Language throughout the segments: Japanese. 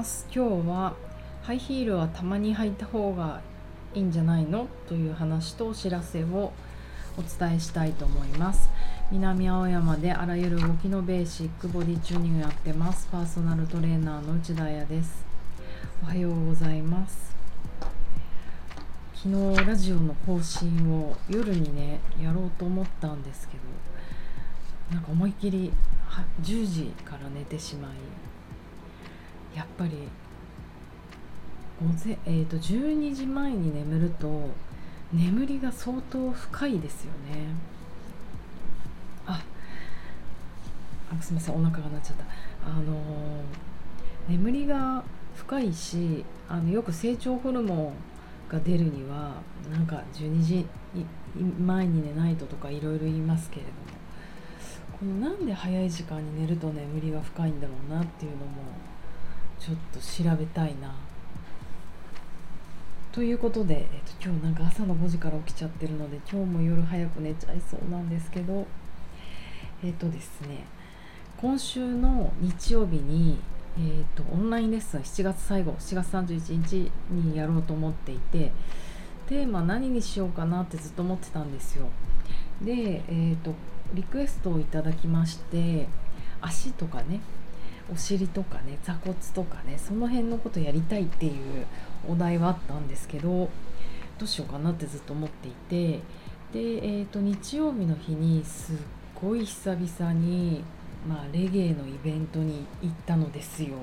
ます。今日はハイヒールはたまに履いた方がいいんじゃないの？という話とお知らせをお伝えしたいと思います。南青山であらゆる動きのベーシックボディチューニングやってます。パーソナルトレーナーの内田彩です。おはようございます。昨日ラジオの更新を夜にねやろうと思ったんですけどなんか思いっきり10時から寝てしまいやっぱり午前、えーと、12時前に眠ると眠りが相当深いですよね。ああすみませんお腹が鳴っちゃった。あのー、眠りが深いしあのよく成長ホルモンが出るにはなんか12時前に寝ないととかいろいろ言いますけれども。このなんで早い時間に寝ると眠りが深いんだろうなっていうのもちょっと調べたいな。ということで、えっと、今日なんか朝の5時から起きちゃってるので今日も夜早く寝ちゃいそうなんですけどえっとですね今週の日曜日に、えっと、オンラインレッスン7月最後7月31日にやろうと思っていてテーマ何にしようかなってずっと思ってたんですよ。で、えっとリクエストをいただきまして足とかねお尻とかね座骨とかねその辺のことやりたいっていうお題はあったんですけどどうしようかなってずっと思っていてで、えーと、日曜日の日にすっごい久々に、まあ、レゲエのイベントに行ったのですよ。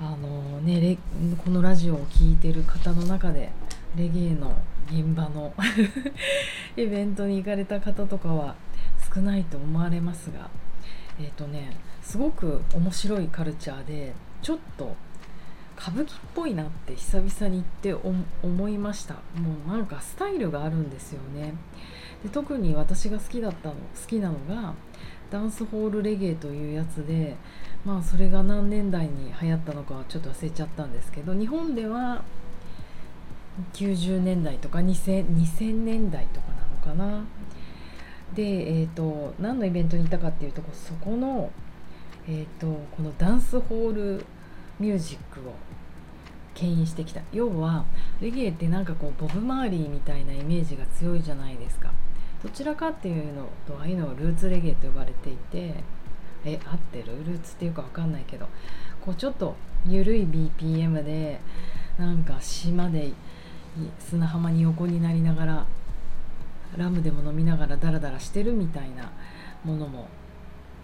あのね、このラジオを聴いてる方の中でレゲエの現場の イベントに行かれた方とかは少ないと思われますがえっ、ー、とねすごく面白いカルチャーでちょっと歌舞伎っぽいなって久々に言って思いました。もうなんかスタイルがあるんですよね。で特に私が好きだったの好きなのがダンスホールレゲエというやつでまあそれが何年代に流行ったのかはちょっと忘れちゃったんですけど日本では90年代とか 2000, 2000年代とかなのかな。で、えーと、何のイベントに行ったかっていうとそこの、えーと、このダンスホールミュージックを牽引してきた。要はレゲエってなんかこうボブ・マーリーみたいなイメージが強いじゃないですか。どちらかっていうのとああいうのをルーツレゲエと呼ばれていてえ合ってる？ルーツっていうか分かんないけどこうちょっと緩い BPM でなんか島で砂浜に横になりながらラムでも飲みながらダラダラしてるみたいなものも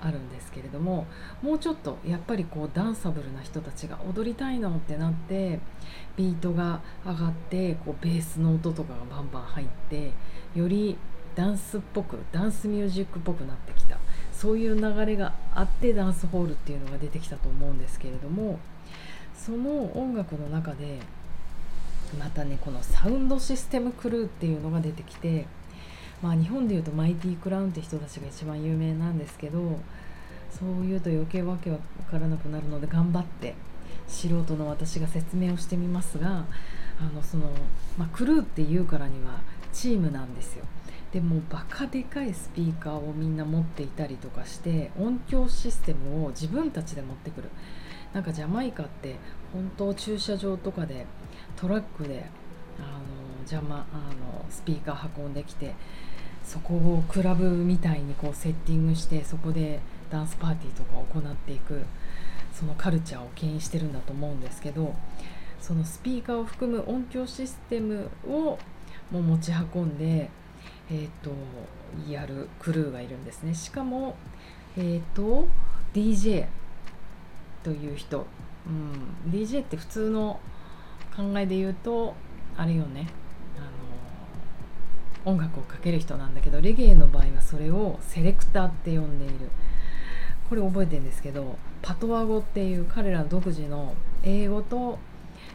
あるんですけれどももうちょっとやっぱりこうダンサブルな人たちが踊りたいのってなってビートが上がってこうベースの音とかがバンバン入ってよりダンスっぽくダンスミュージックっぽくなってきた。そういう流れがあってダンスホールっていうのが出てきたと思うんですけれどもその音楽の中でまたねこのサウンドシステムクルーっていうのが出てきてまあ、日本でいうとマイティクラウンって人たちが一番有名なんですけどそういうと余計わけわからなくなるので頑張って素人の私が説明をしてみますがあのその、まあ、クルーっていうからにはチームなんですよ。でもバカでかいスピーカーをみんな持っていたりとかして音響システムを自分たちで持ってくるなんかジャマイカって本当駐車場とかでトラックであの邪魔あのスピーカー運んできてそこをクラブみたいにこうセッティングしてそこでダンスパーティーとかを行っていくそのカルチャーを牽引してるんだと思うんですけどそのスピーカーを含む音響システムをもう持ち運んで、えーと、やるクルーがいるんですね。しかも、えーと、DJ という人、うん、DJ って普通の考えで言うとあれよね。音楽をかける人なんだけどレゲエの場合はそれをセレクターって呼んでいる。これ覚えてるんですけどパトワ語っていう彼ら独自の英語と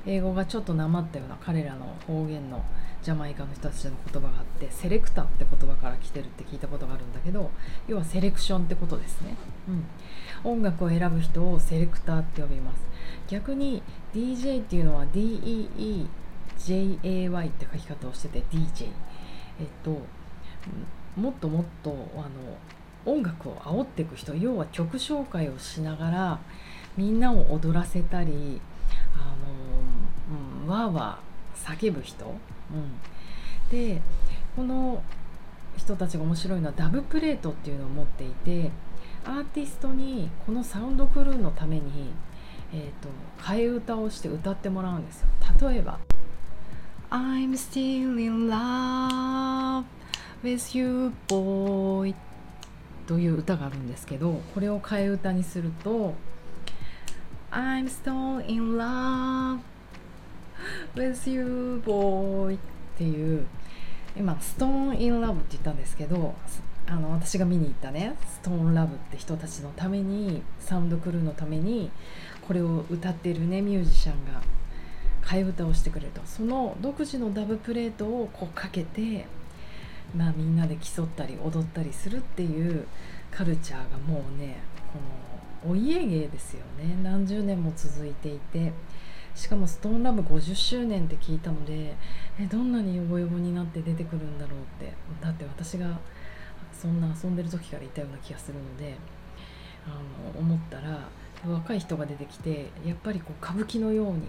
英語がちょっとなまったような彼らの方言のジャマイカの人たちの言葉があってセレクターって言葉から来てるって聞いたことがあるんだけど要はセレクションってことですね、うん、音楽を選ぶ人をセレクターって呼びます。逆に DJ っていうのは DEEJAY って書き方をしてて DJ えっともっともっとあの音楽を煽っていく人要は曲紹介をしながらみんなを踊らせたりあの、うん、わーわー叫ぶ人、うん、でこの人たちが面白いのはダブプレートっていうのを持っていてアーティストにこのサウンドクルーのために、えーと、替え歌をして歌ってもらうんですよ。例えば「I'm still in love with you boy」という歌があるんですけどこれを替え歌にすると「I'm still in love with you boy」っていう今「ストーン・イン・ラブ」って言ったんですけどあの私が見に行ったねストーンラブって人たちのためにサウンドクルーのためにこれを歌ってるねミュージシャンが。替え歌をしてくれると。その独自のダブプレートをこうかけて、まあ、みんなで競ったり踊ったりするっていうカルチャーがもうねこのお家芸ですよね。何十年も続いていて。しかもストーンラブ50周年って聞いたのでえどんなにヨボヨボになって出てくるんだろうって。だって私がそんな遊んでる時からいたような気がするのであの思ったら若い人が出てきてやっぱりこう歌舞伎のように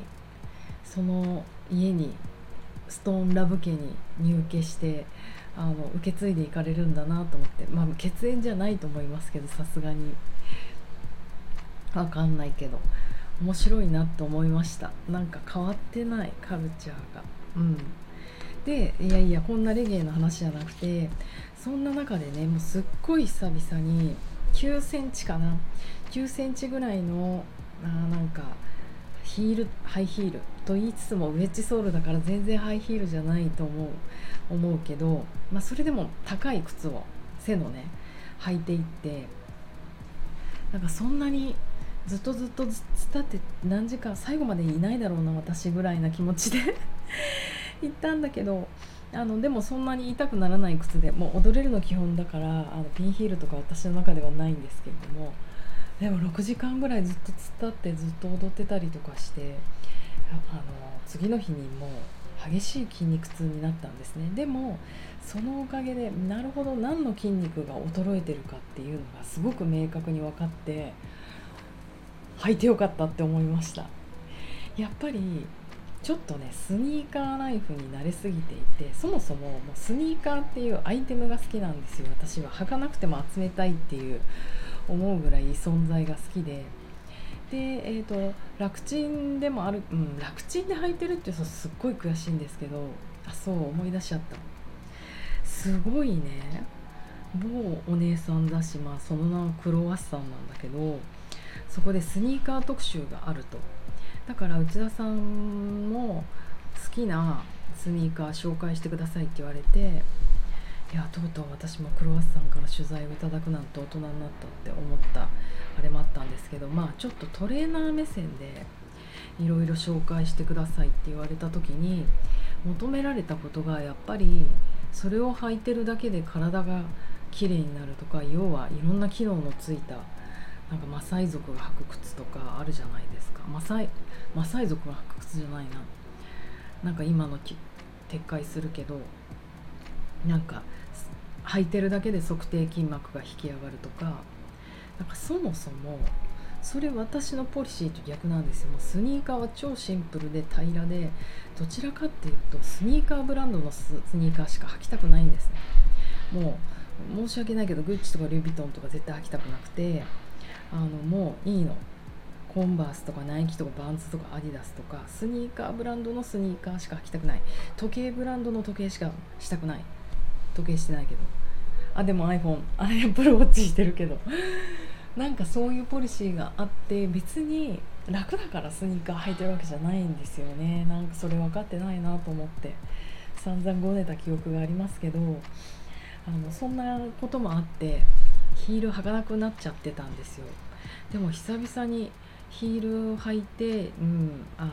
その家にストーンラブ家に入家してあの受け継いでいかれるんだなと思って。まあ血縁じゃないと思いますけどさすがに。わかんないけど。面白いなと思いました。なんか変わってないカルチャーが。うん。でいやいやこんなレゲエの話じゃなくてそんな中でねもうすっごい久々に9センチかな。9センチぐらいのあなんかヒールハイヒールと言いつつもウェッジソールだから全然ハイヒールじゃないと思う思うけど、まあ、それでも高い靴を背のね履いていってなんかそんなにずっとずっと伝って何時間最後までいないだろうな私ぐらいな気持ちで 行ったんだけどあのでもそんなに痛くならない靴でもう踊れるの基本だからあのピンヒールとか私の中ではないんですけれどもでも6時間ぐらいずっと突っ立ってずっと踊ってたりとかしてあの次の日にもう激しい筋肉痛になったんですね。でもそのおかげでなるほど何の筋肉が衰えてるかっていうのがすごく明確に分かって履いてよかったって思いました。やっぱりちょっとねスニーカーライフに慣れすぎていてそもそももうスニーカーっていうアイテムが好きなんですよ。私は履かなくても集めたいっていう思うぐらい存在が好きで。で、えーと、楽ちんでもある、うん、楽ちんで履いてるってすっごい悔しいんですけど。あそう思い出しちゃった。すごいね。某お姉さんだしまあその名はクロワッサンなんだけどそこでスニーカー特集があると。だから内田さんも好きなスニーカー紹介してくださいって言われていやとうとう私もクロワッサンから取材をいただくなんて大人になったって思ったあれもあったんですけどまあちょっとトレーナー目線でいろいろ紹介してくださいって言われた時に求められたことがやっぱりそれを履いてるだけで体が綺麗になるとか要はいろんな機能のついたなんかマサイ族が履く靴とかあるじゃないですか。マサイマサイ族が履く靴じゃないな。なんか今の撤回するけどなんか履いてるだけで測定筋膜が引き上がるとかなんかそもそもそれ私のポリシーと逆なんですよ。もうスニーカーは超シンプルで平らでどちらかっていうとスニーカーブランドのスニーカーしか履きたくないんですね。もう申し訳ないけどグッチとかルイ・ヴィトンとか絶対履きたくなくてあのもういいの。コンバースとかナイキとかバンズとかアディダスとかスニーカーブランドのスニーカーしか履きたくない。時計ブランドの時計しかしたくない。時計してないけど。あでも iPhone あ Apple Watch してるけど。なんかそういうポリシーがあって別に楽だからスニーカー履いてるわけじゃないんですよね。なんかそれ分かってないなと思って。散々ごねた記憶がありますけど。あのそんなこともあってヒール履かなくなっちゃってたんですよ。でも久々にヒール履いてうんあの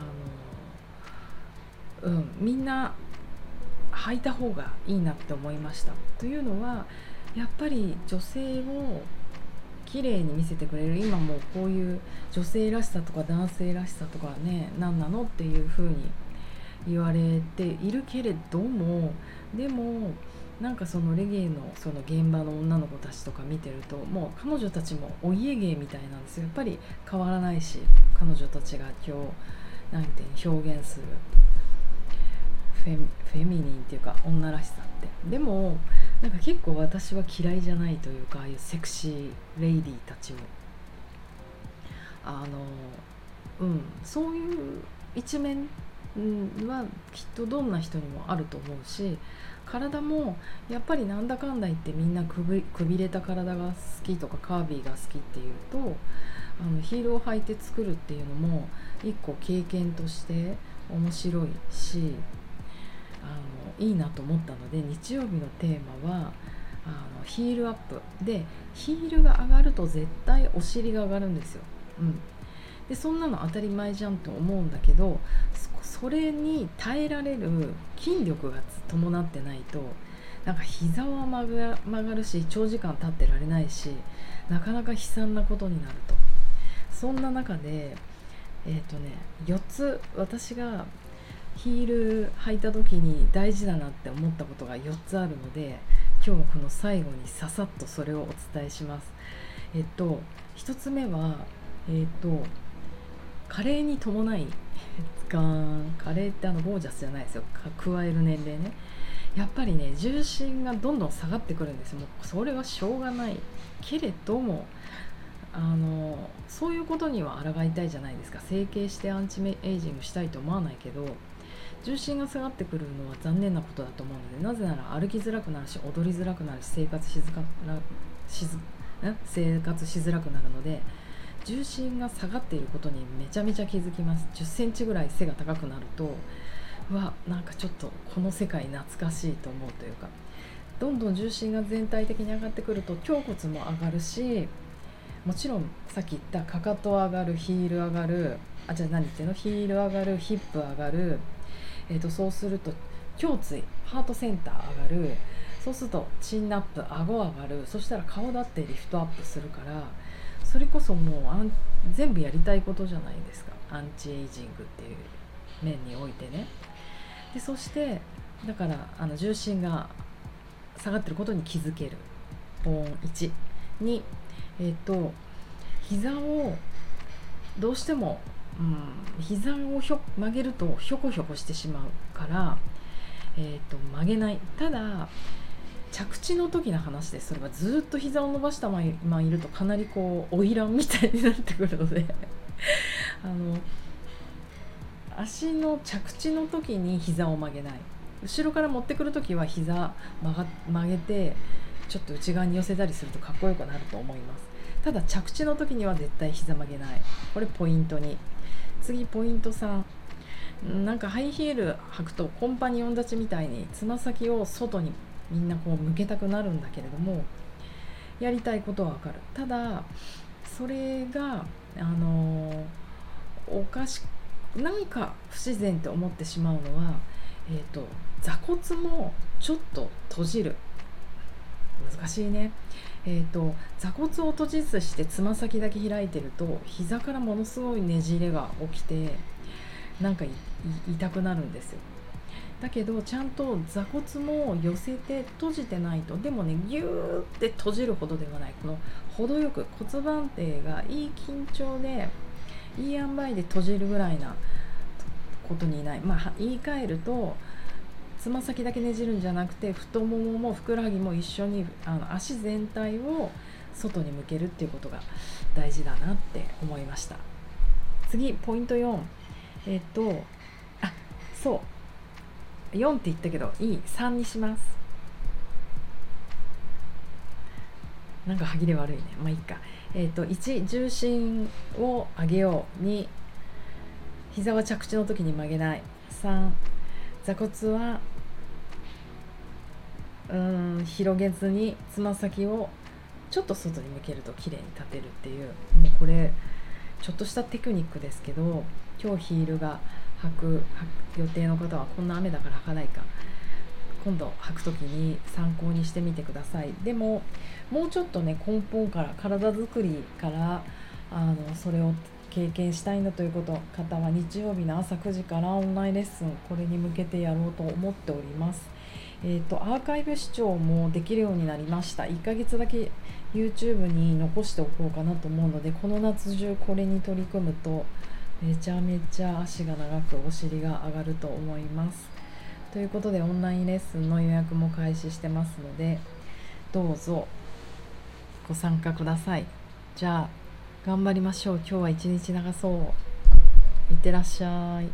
うんみんな履いた方がいいなって思いました。というのはやっぱり女性を綺麗に見せてくれる。今もこういう女性らしさとか男性らしさとかね何なのっていう風に言われているけれどもでもなんかそのレゲエのその現場の女の子たちとか見てるともう彼女たちもお家芸みたいなんですよ。やっぱり変わらないし彼女たちが今日なんて表現する。フェフェミニンっていうか女らしさって。でもなんか結構私は嫌いじゃないというかああいうセクシーレイディーたちを。あのうん。そういう一面はきっとどんな人にもあると思うし体もやっぱりなんだかんだ言ってみんなくびくびれた体が好きとかカービーが好きっていうとあのヒールを履いて作るっていうのも一個経験として面白いしあのいいなと思ったので日曜日のテーマはあのヒールアップ。でヒールが上がると絶対お尻が上がるんですよ。うん、でそんなの当たり前じゃんと思うんだけどそれに耐えられる筋力が伴ってないとなんか膝は曲がるし長時間立ってられないしなかなか悲惨なことになると。そんな中でえっ、ー、とね4つ私がヒール履いた時に大事だなって思ったことが4つあるので今日はこの最後にささっとそれをお伝えします。えっと1つ目はえっと加齢に伴い ガーン加齢ってあのゴージャスじゃないですよ。加える年齢ね。やっぱりね重心がどんどん下がってくるんですよ。もうそれはしょうがない。けれどもあのそういうことには抗いたいじゃないですか。整形してアンチエイジングしたいと思わないけど重心が下がってくるのは残念なことだと思うのでなぜなら歩きづらくなるし踊りづらくなるし生活しづらしず生活しづらくなるので重心が下がっていることにめちゃめちゃ気づきます。1 0センチぐらい背が高くなるとうわなんかちょっとこの世界懐かしいと思うというか。どんどん重心が全体的に上がってくると胸骨も上がるしもちろんさっき言ったかかと上がるヒール上がるあじゃあ何言ってんの？ヒール上がるヒップ上がる、えーと、そうすると胸椎ハートセンター上がるそうするとチンナップ顎上がるそしたら顔だってリフトアップするからそれこそもうあん全部やりたいことじゃないですか。アンチエイジングっていう面においてね。でそしてだからあの重心が下がってることに気づける。ポーン1にえっ、ー、と膝をどうしても、うん、膝をひょ曲げるとひょこひょこしてしまうから、えーと曲げない。ただ着地の時の話ですそれはずっと膝を伸ばしたままいるとかなりこう花魁みたいになってくるので あの足の着地の時に膝を曲げない。後ろから持ってくる時は膝曲が曲げてちょっと内側に寄せたりするとかっこよくなると思います。ただ着地の時には絶対膝曲げない。これポイントに。次ポイント3なんかハイヒール履くとコンパニオン立ちみたいにつま先を外にみんなこう向けたくなるんだけれどもやりたいことはわかる。ただそれがあのおかしなんか不自然って思ってしまうのは、えーと、座骨もちょっと閉じる。難しいね、えーと、座骨を閉じずしてつま先だけ開いてると膝からものすごいねじれが起きてなんか痛くなるんですよ。だけどちゃんと座骨も寄せて閉じてないとでもねギューって閉じるほどではない。この程よく骨盤底がいい緊張でいい塩梅で閉じるぐらいなことにない。まあ言い換えるとつま先だけねじるんじゃなくて太もももふくらはぎも一緒にあの足全体を外に向けるっていうことが大事だなって思いました。次ポイント4えっとあそう。4って言ったけどいい。3にします。なんか歯切れ悪いね。まあいいか。えっ、と1重心を上げよう2膝は着地の時に曲げない。3座骨はうん。広げずにつま先をちょっと外に向けると綺麗に立てるっていうもうこれちょっとしたテクニックですけど今日ヒールが履く予定の方はこん。な雨だから履かないか今度履く時に参考にしてみてくださいでももうちょっとね根本から体づくりからあのそれを経験したいん。だということ方は日曜日の朝9時からオンラインレッスンこれに向けてやろうと思っております。えーと、アーカイブ視聴もできるようになりました。1ヶ月だけ YouTube に残しておこうかなと思うのでこの夏中これに取り組むとめちゃめちゃ足が長くお尻が上がると思います。ということでオンラインレッスンの予約も開始してますのでどうぞご参加ください。じゃあ頑張りましょう。今日は一日長そう。いってらっしゃい。